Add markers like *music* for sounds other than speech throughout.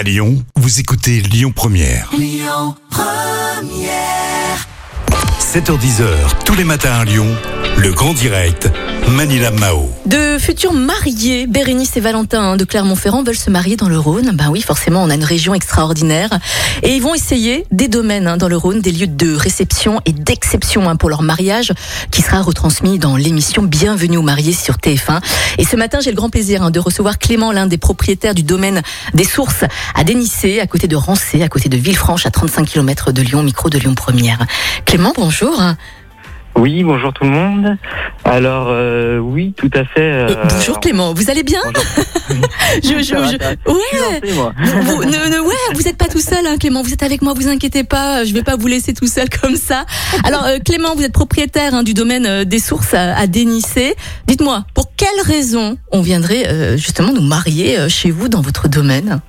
À Lyon, vous écoutez Lyon Première. 7h10h, tous les matins à Lyon, le grand direct, Manila Mao. De futurs mariés, Bérénice et Valentin hein, de Clermont-Ferrand veulent se marier dans le Rhône. Ben oui, forcément, on a une région extraordinaire. Et ils vont essayer des domaines hein, dans le Rhône, des lieux de réception et d'exception hein, pour leur mariage, qui sera retransmis dans l'émission Bienvenue aux mariés sur TF1. Et ce matin, j'ai le grand plaisir de recevoir Clément, l'un des propriétaires du domaine des Sources à Dénissé, à côté de Rancé, à côté de Villefranche, à 35 km de Lyon, micro de Lyon Première. Clément, bonjour. Oui, bonjour tout le monde. Alors euh, oui, tout à fait. Euh, euh, bonjour Clément, vous allez bien *laughs* je, je, *laughs* Ouais. Vous, ne, ne- ouais, vous n'êtes pas tout seul, hein, Clément. Vous êtes avec moi, vous inquiétez pas. Je vais pas vous laisser tout seul comme ça. Alors, euh, Clément, vous êtes propriétaire hein, du domaine des sources à, à Dénissé. Dites-moi, pour quelle raison on viendrait euh, justement nous marier euh, chez vous dans votre domaine?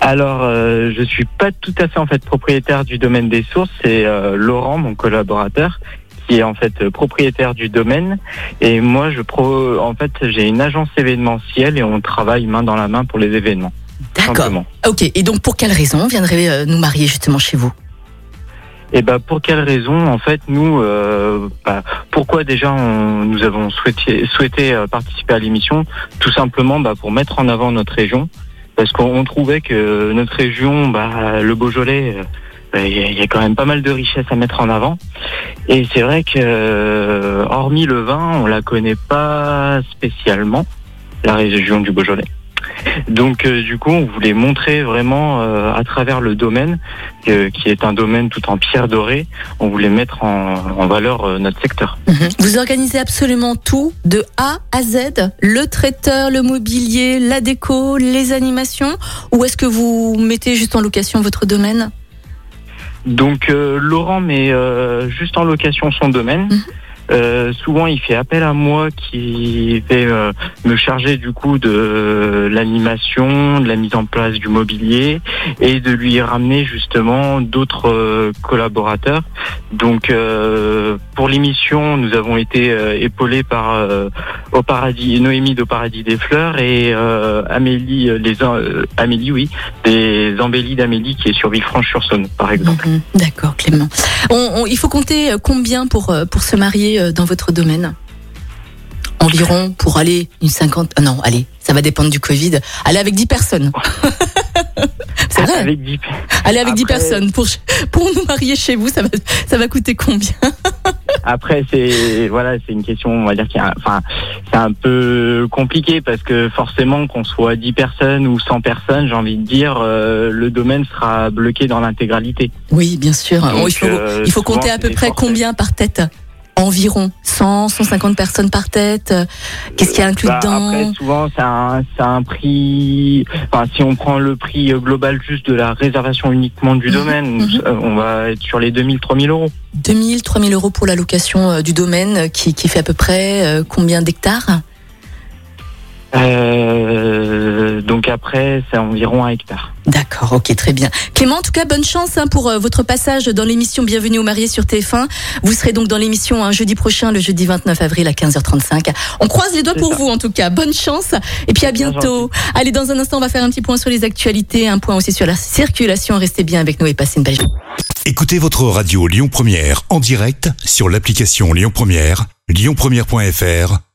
Alors, euh, je suis pas tout à fait en fait propriétaire du domaine des sources. C'est euh, Laurent, mon collaborateur, qui est en fait euh, propriétaire du domaine. Et moi, je pro, en fait, j'ai une agence événementielle et on travaille main dans la main pour les événements. D'accord. Ok. Et donc, pour quelle raison on viendrait euh, nous marier justement chez vous? Et ben pour quelle raison? En fait nous euh, bah, pourquoi déjà on- nous avons souhaité souhaité euh, participer à l'émission? Tout simplement bah, pour mettre en avant notre région parce qu'on on trouvait que notre région bah, le Beaujolais euh, bah, il y, a- il y a quand même pas mal de richesses à mettre en avant et c'est vrai que euh, hormis le vin on la connaît pas spécialement la région du Beaujolais donc euh, du coup on voulait montrer vraiment euh, à travers le domaine qui est un domaine tout en pierre dorée, on voulait mettre en, valeur notre secteur. Mhm. Vous organisez absolument tout de A à Z, le traiteur, le mobilier, la déco, les animations, ou est-ce que vous mettez juste en location votre domaine? Donc euh, Laurent met euh, juste en location son domaine. Mhm. Euh, souvent, il fait appel à moi qui vais euh, me charger du coup de l'animation, de la mise en place du mobilier et de lui ramener justement d'autres euh, collaborateurs. Donc, euh, pour l'émission, nous avons été euh, épaulés par euh, au paradis Noémie de Paradis des Fleurs et euh, Amélie les euh, Amélie oui des d'Amélie qui est sur Villefranche-sur-Saône par exemple. Mhm. D'accord, Clément. On- on- il faut compter euh, combien pour, euh, pour se marier euh, dans votre domaine? Environ pour aller une cinquante. ah non, allez, ça va dépendre du Covid. Aller avec 10 personnes. *laughs* C'est vrai. Avec dix- Aller avec 10 Après- personnes pour, pour nous marier chez vous, ça va, ça va coûter combien? *laughs* Après, c'est voilà, c'est une question, on va dire qui, est un- enfin, c'est un peu compliqué parce que forcément, qu'on soit 10 personnes ou 100 personnes, j'ai envie de dire, euh, le domaine sera bloqué dans l'intégralité. Oui, bien sûr. Donc, il faut, euh, il faut compter à peu près combien par tête? Environ 100, 150 personnes par tête. Qu'est-ce qu'il y a inclus Bah, dedans après, souvent, c'est un, un prix. Enfin, si on prend le prix euh, global juste de la réservation uniquement du Mhm, domaine, mhm. euh, on va être sur les 2000, 3000 euros. 2000, 3000 euros pour la location euh, du domaine euh, qui, qui fait à peu près euh, combien d'hectares? Euh, donc après, c'est environ un hectare. D'accord, ok, très bien. Clément, en tout cas, bonne chance hein, pour euh, votre passage dans l'émission Bienvenue aux mariés sur TF1. Vous serez donc dans l'émission un jeudi prochain, le jeudi 29 avril à 15h35. On croise les doigts pour ça. vous, en tout cas. Bonne chance et puis à bien bientôt. Allez, dans un instant, on va faire un petit point sur les actualités, un point aussi sur la circulation. Restez bien avec nous et passez une belle journée. Écoutez votre radio Lyon Première en direct sur l'application Lyon Première, lyonpremière.fr